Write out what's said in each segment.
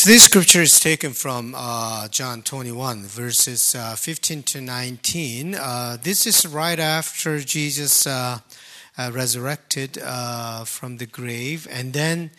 Today's scripture is taken from uh, John 21, verses uh, 15 to 19. Uh, this is right after Jesus uh, uh, resurrected uh, from the grave, and then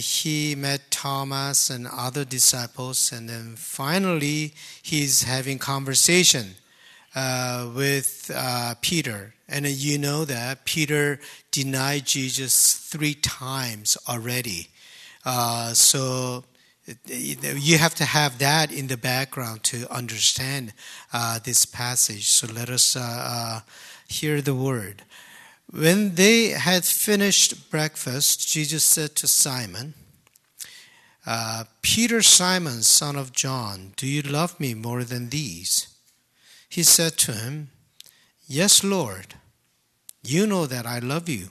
he met Thomas and other disciples, and then finally he's having conversation with Peter. And you know that Peter denied Jesus three times already. Uh, so you have to have that in the background to understand uh, this passage. So let us uh, uh, hear the word. When they had finished breakfast, Jesus said to Simon, uh, Peter, Simon, son of John, do you love me more than these? He said to him, Yes, Lord, you know that I love you.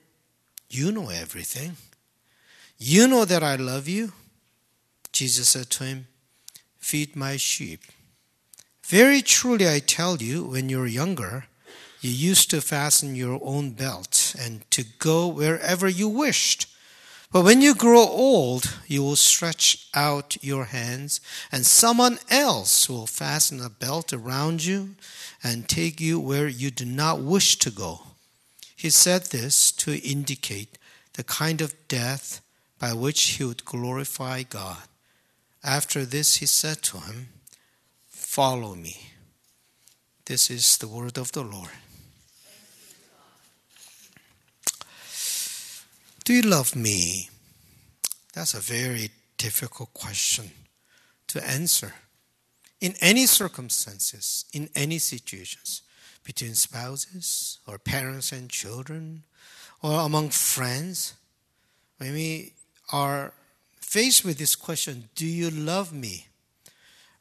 you know everything. You know that I love you. Jesus said to him, Feed my sheep. Very truly I tell you, when you were younger, you used to fasten your own belt and to go wherever you wished. But when you grow old, you will stretch out your hands, and someone else will fasten a belt around you and take you where you do not wish to go. He said this to indicate the kind of death by which he would glorify God. After this, he said to him, Follow me. This is the word of the Lord. Do you love me? That's a very difficult question to answer in any circumstances, in any situations between spouses or parents and children or among friends, when we are faced with this question, do you love me?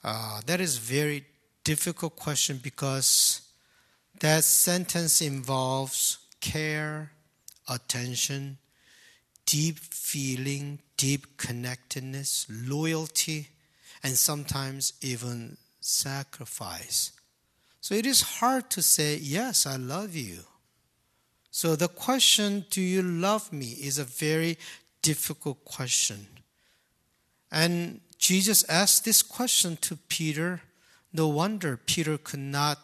Uh, that is very difficult question because that sentence involves care, attention, deep feeling, deep connectedness, loyalty, and sometimes even sacrifice. So it is hard to say, Yes, I love you. So the question, Do you love me? is a very difficult question. And Jesus asked this question to Peter. No wonder Peter could not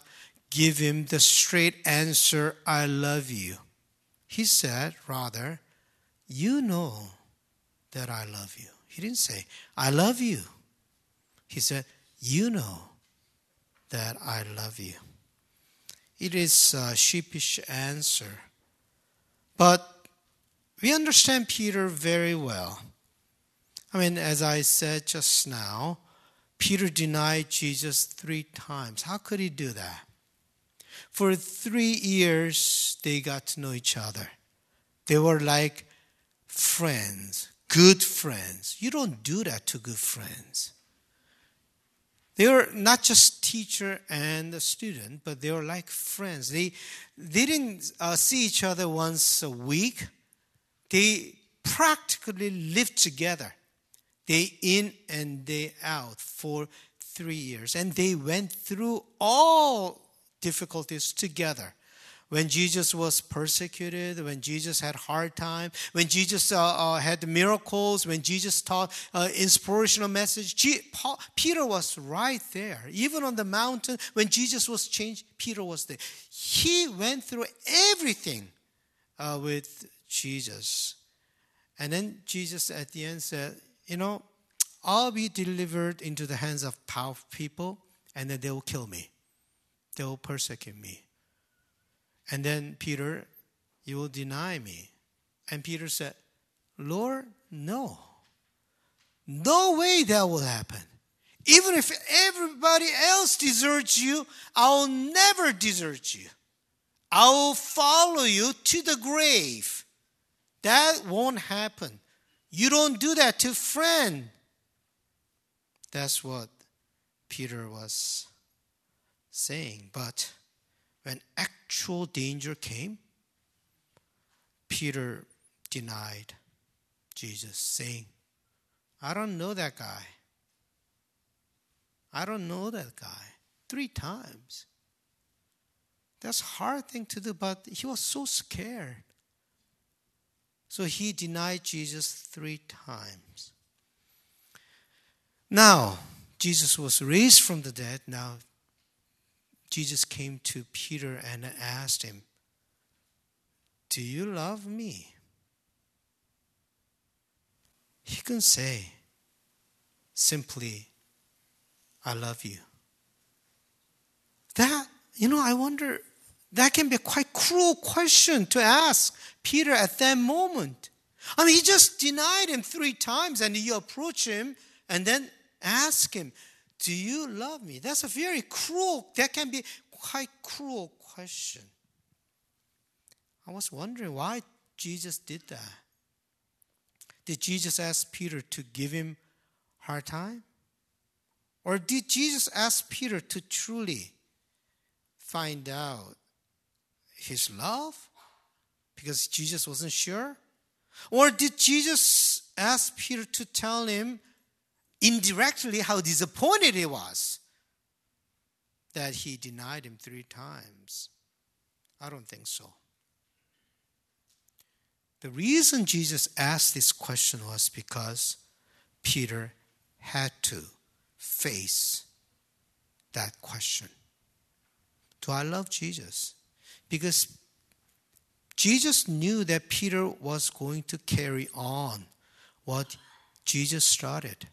give him the straight answer, I love you. He said, rather, You know that I love you. He didn't say, I love you. He said, You know that I love you. It is a sheepish answer. But we understand Peter very well. I mean, as I said just now, Peter denied Jesus three times. How could he do that? For three years, they got to know each other. They were like friends, good friends. You don't do that to good friends. They were not just teacher and student, but they were like friends. They, they didn't uh, see each other once a week. They practically lived together, day in and day out for three years. And they went through all difficulties together when Jesus was persecuted, when Jesus had hard time, when Jesus uh, uh, had miracles, when Jesus taught uh, inspirational message, Paul, Peter was right there. Even on the mountain, when Jesus was changed, Peter was there. He went through everything uh, with Jesus. And then Jesus at the end said, you know, I'll be delivered into the hands of powerful people, and then they will kill me. They will persecute me. And then Peter, you will deny me. And Peter said, Lord, no. No way that will happen. Even if everybody else deserts you, I will never desert you. I will follow you to the grave. That won't happen. You don't do that to friend. That's what Peter was saying. But when actual danger came, Peter denied Jesus, saying, I don't know that guy. I don't know that guy. Three times. That's hard thing to do, but he was so scared. So he denied Jesus three times. Now, Jesus was raised from the dead. Now, Jesus came to Peter and asked him, Do you love me? He can say simply, I love you. That, you know, I wonder, that can be a quite cruel question to ask Peter at that moment. I mean, he just denied him three times, and you approach him and then ask him, Do you love me? That's a very cruel, that can be quite cruel question. I was wondering why Jesus did that. Did Jesus ask Peter to give him hard time? Or did Jesus ask Peter to truly find out his love because Jesus wasn't sure? Or did Jesus ask Peter to tell him indirectly how disappointed he was that he denied him three times? I don't think so. The reason Jesus asked this question was because Peter had to face that question. Do I love Jesus? Because Jesus knew that Peter was going to carry on what Jesus started.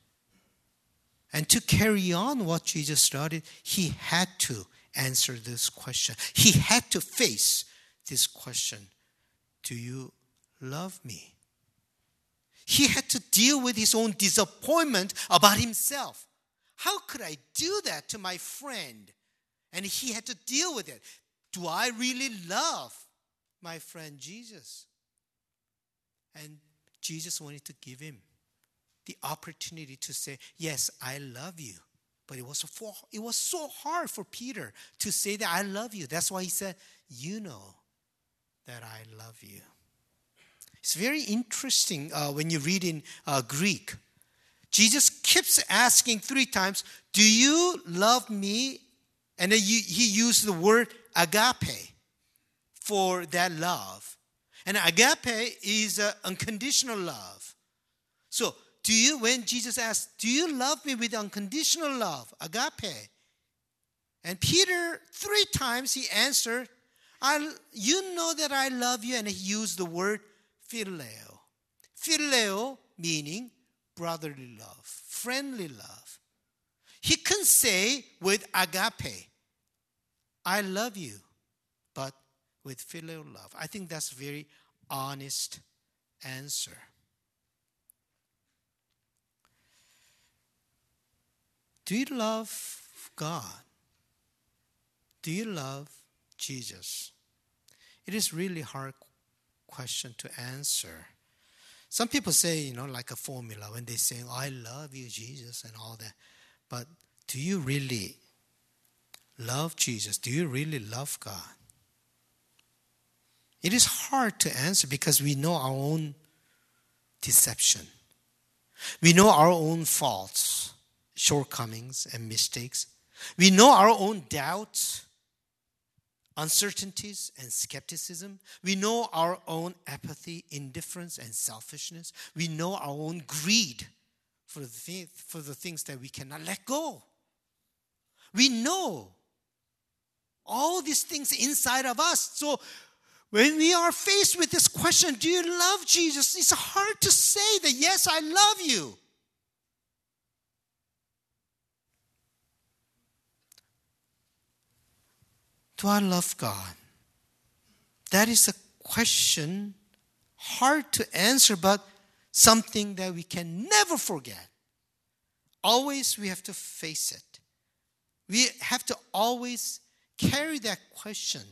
And to carry on what Jesus started, he had to answer this question. He had to face this question Do you love me? He had to deal with his own disappointment about himself. How could I do that to my friend? And he had to deal with it. Do I really love my friend Jesus? And Jesus wanted to give him the opportunity to say, Yes, I love you. But it was, for, it was so hard for Peter to say that I love you. That's why he said, You know that I love you. It's very interesting uh, when you read in uh, Greek. Jesus keeps asking three times, Do you love me? And then he used the word agape for that love. And agape is uh, unconditional love. So, do you, when Jesus asked, Do you love me with unconditional love? Agape. And Peter, three times he answered, I, You know that I love you. And he used the word phileo. Phileo meaning brotherly love, friendly love. He can say with agape, I love you, but with filial love. I think that's a very honest answer. Do you love God? Do you love Jesus? It is really hard question to answer. Some people say, you know, like a formula when they say, I love you, Jesus, and all that. But do you really love Jesus? Do you really love God? It is hard to answer because we know our own deception. We know our own faults, shortcomings, and mistakes. We know our own doubts uncertainties and skepticism. We know our own apathy, indifference, and selfishness. We know our own greed for the, th- for the things that we cannot let go. We know all these things inside of us. So when we are faced with this question, do you love Jesus? It's hard to say that, yes, I love you. Do I love God? That is a question hard to answer, but something that we can never forget. Always we have to face it. We have to always carry that question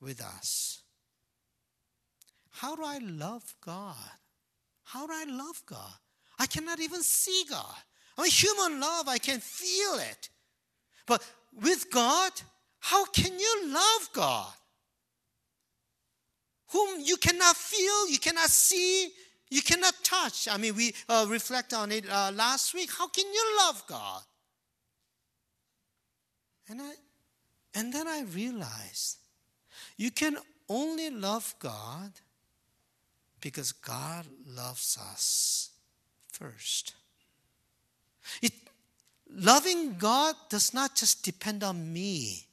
with us. How do I love God? How do I love God? I cannot even see God. I mean, human love, I can feel it. But with God, how can you love God? Whom you cannot feel, you cannot see, you cannot touch. I mean, we uh, reflect on it uh, last week. How can you love God? And I, and then I realized you can only love God because God loves us first. It, loving God does not just depend on me.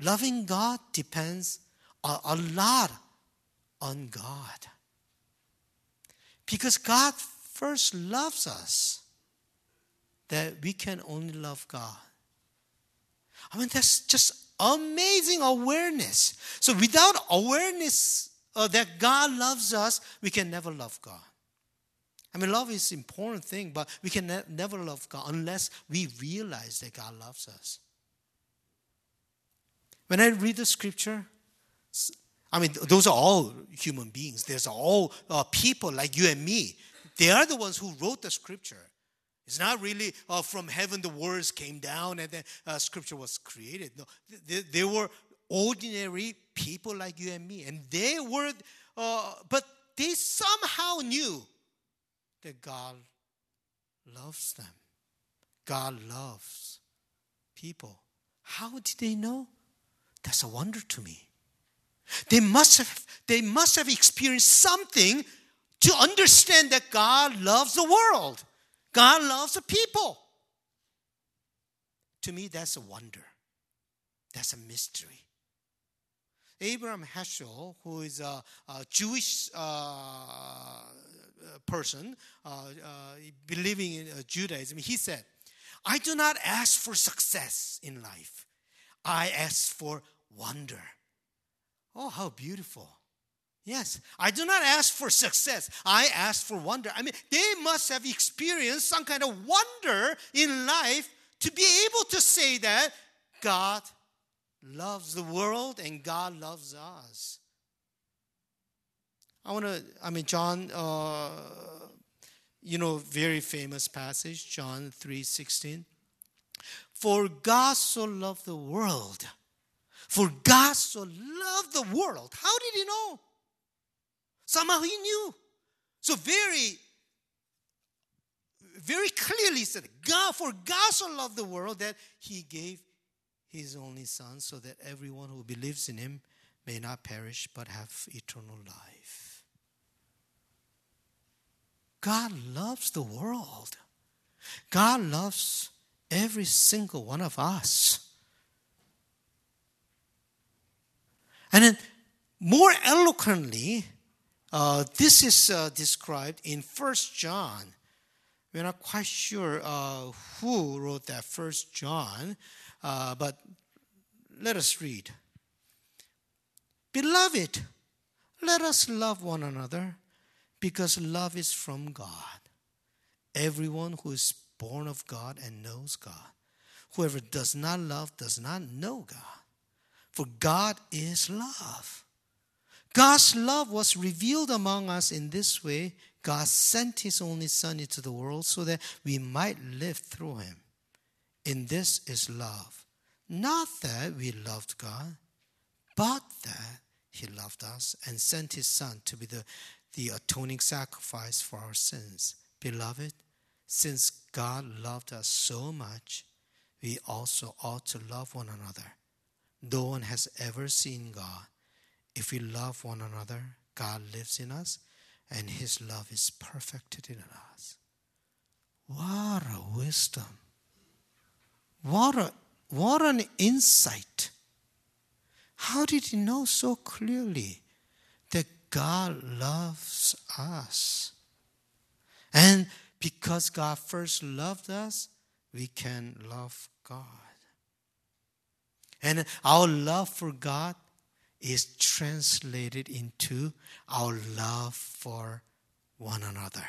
Loving God depends a, lot on God. Because God first loves us, that we can only love God. I mean, that's just amazing awareness. So, without awareness uh, that God loves us, we can never love God. I mean, love is an important thing, but we can ne- never love God unless we realize that God loves us. When I read the scripture, I mean, those are all human beings. There's all uh, people like you and me. They are the ones who wrote the scripture. It's not really uh, from heaven the words came down and then uh, scripture was created. No, they, they, were ordinary people like you and me. And they were, uh, but they somehow knew that God loves them. God loves people. How did they know? That's a wonder to me. They must have, they must have experienced something to understand that God loves the world. God loves the people. To me, that's a wonder. That's a mystery. Abraham Heschel, who is a, a Jewish uh, person uh, uh, believing in uh, Judaism, he said, I do not ask for success in life, I ask for wonder. Oh, how beautiful. Yes, I do not ask for success. I ask for wonder. I mean, they must have experienced some kind of wonder in life to be able to say that God loves the world and God loves us. I want to, I mean, John, uh, you know, very famous passage, John 3 16. For God so loved the world. For God so loved the world. How did he know? Somehow he knew. So very, very clearly said, God, for God so loved the world that he gave his only son so that everyone who believes in him may not perish but have eternal life. God loves the world. God loves every single one of us. And then more eloquently, uh, this is uh, described in First John. We're not quite sure uh, who wrote that First John, uh, but let us read. Beloved, let us love one another because love is from God. Everyone who is born of God and knows God. Whoever does not love does not know God, for God is love. God's love was revealed among us in this way. God sent his only Son into the world so that we might live through him. In this is love. Not that we loved God, but that he loved us and sent his Son to be the, the atoning sacrifice for our sins. Beloved, since God loved us so much, we also ought to love one another. No one has ever seen God if we love one another, God lives in us and his love is perfected in us. What a wisdom. What, a, what an insight. How did he know so clearly that God loves us? And because God first loved us, we can love God. And our love for God is translated into our love for one another.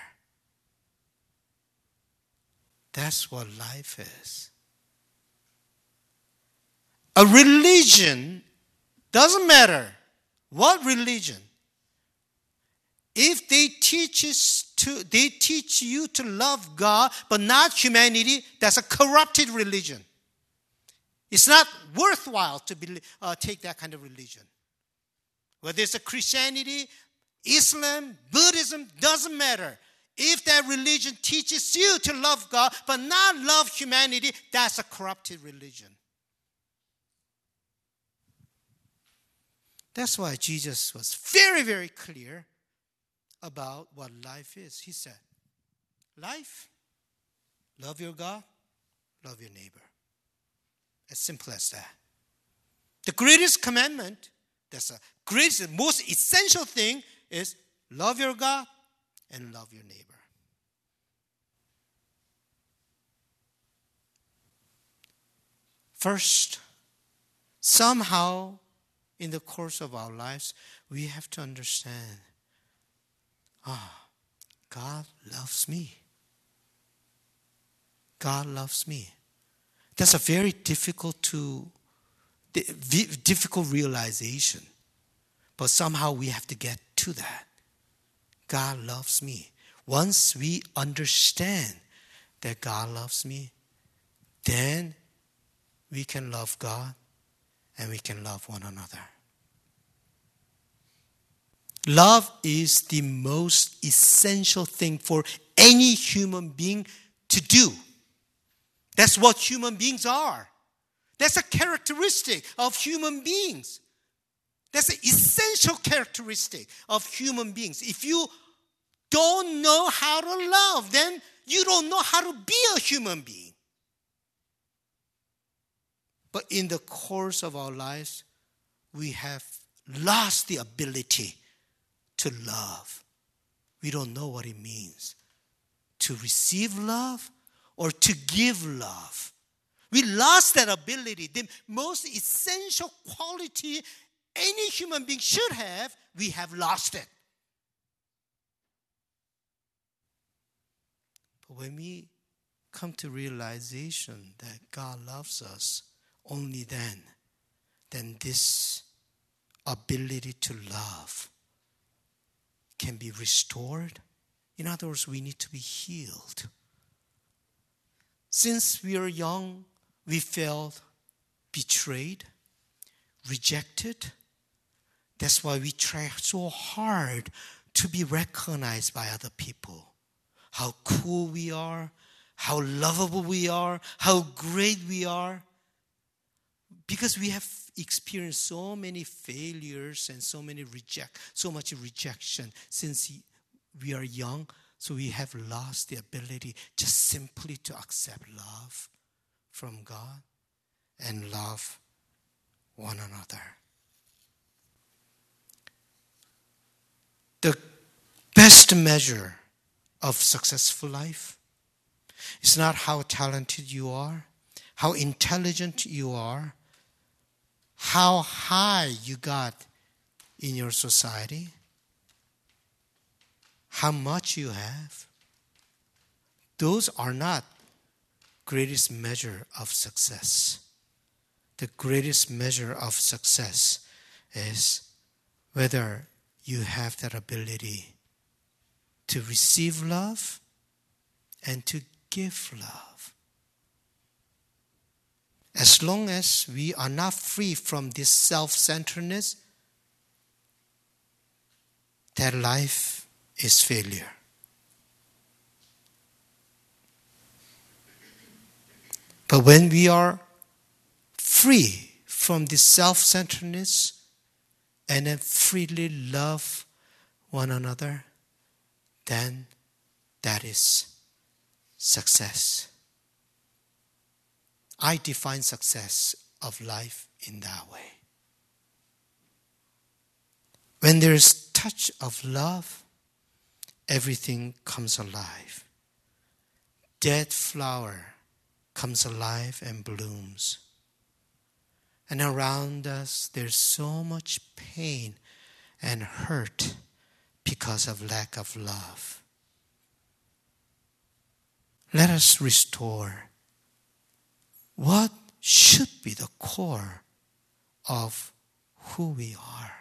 That's what life is. A religion doesn't matter what religion. if they teaches to they teach you to love God but not humanity, that's a corrupted religion. It's not worthwhile to be, uh, take that kind of religion. Whether it's a Christianity, Islam, Buddhism, doesn't matter. If that religion teaches you to love God but not love humanity, that's a corrupted religion. That's why Jesus was very, very clear about what life is. He said, Life, love your God, love your neighbor. As simple as that. The greatest commandment, that's the greatest, most essential thing is love your God and love your neighbor. First, somehow in the course of our lives, we have to understand ah, God loves me. God loves me. That's a very difficult to difficult realization. But somehow we have to get to that. God loves me. Once we understand that God loves me, then we can love God and we can love one another. Love is the most essential thing for any human being to do. That's what human beings are. That's a characteristic of human beings. That's an essential characteristic of human beings. If you don't know how to love, then you don't know how to be a human being. But in the course of our lives, we have lost the ability to love. We don't know what it means to receive love or to give love. We lost that ability. The most essential quality any human being should have, we have lost it. But when we come to realization that God loves us, only then, then this ability to love can be restored. In other words, we need to be healed. Since we are young, we felt betrayed, rejected. That's why we try so hard to be recognized by other people. How cool we are, how lovable we are, how great we are. Because we have experienced so many failures and so many reject, so much rejection since we are young, so we have lost the ability just simply to accept love from God and love one another. The best measure of successful life is not how talented you are, how intelligent you are, how high you got in your society, how much you have. Those are not greatest measure of success. The greatest measure of success is whether you have that ability to receive love and to give love. As long as we are not free from this self centeredness, that life is failure. But when we are free from this self centeredness and then freely love one another, then that is success. I define success of life in that way. When there's touch of love, everything comes alive. Dead flower comes alive and blooms. And around us, there's so much pain and hurt because of lack of love. Let us restore what should be the core of who we are.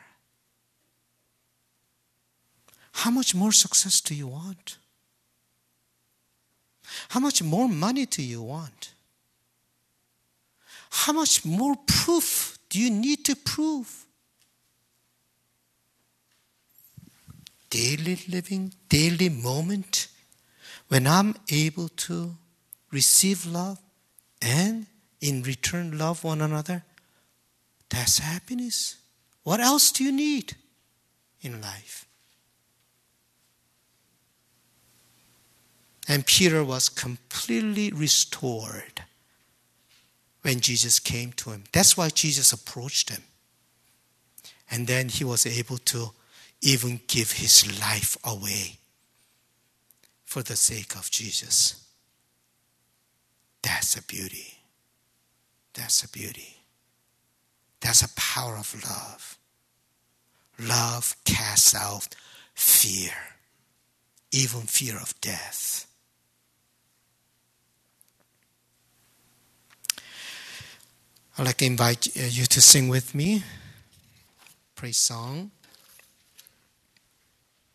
How much more success do you want? How much more money do you want? How much more proof do you need to prove? Daily living, daily moment, when I'm able to receive love and in return love one another, that's happiness. What else do you need in life? And Peter was completely restored when Jesus came to him. That's why Jesus approached him. And then he was able to even give his life away for the sake of Jesus. That's a beauty. That's a beauty. That's a power of love. Love casts out fear, even fear of death. I'd like to invite uh, you to sing with me. Praise song.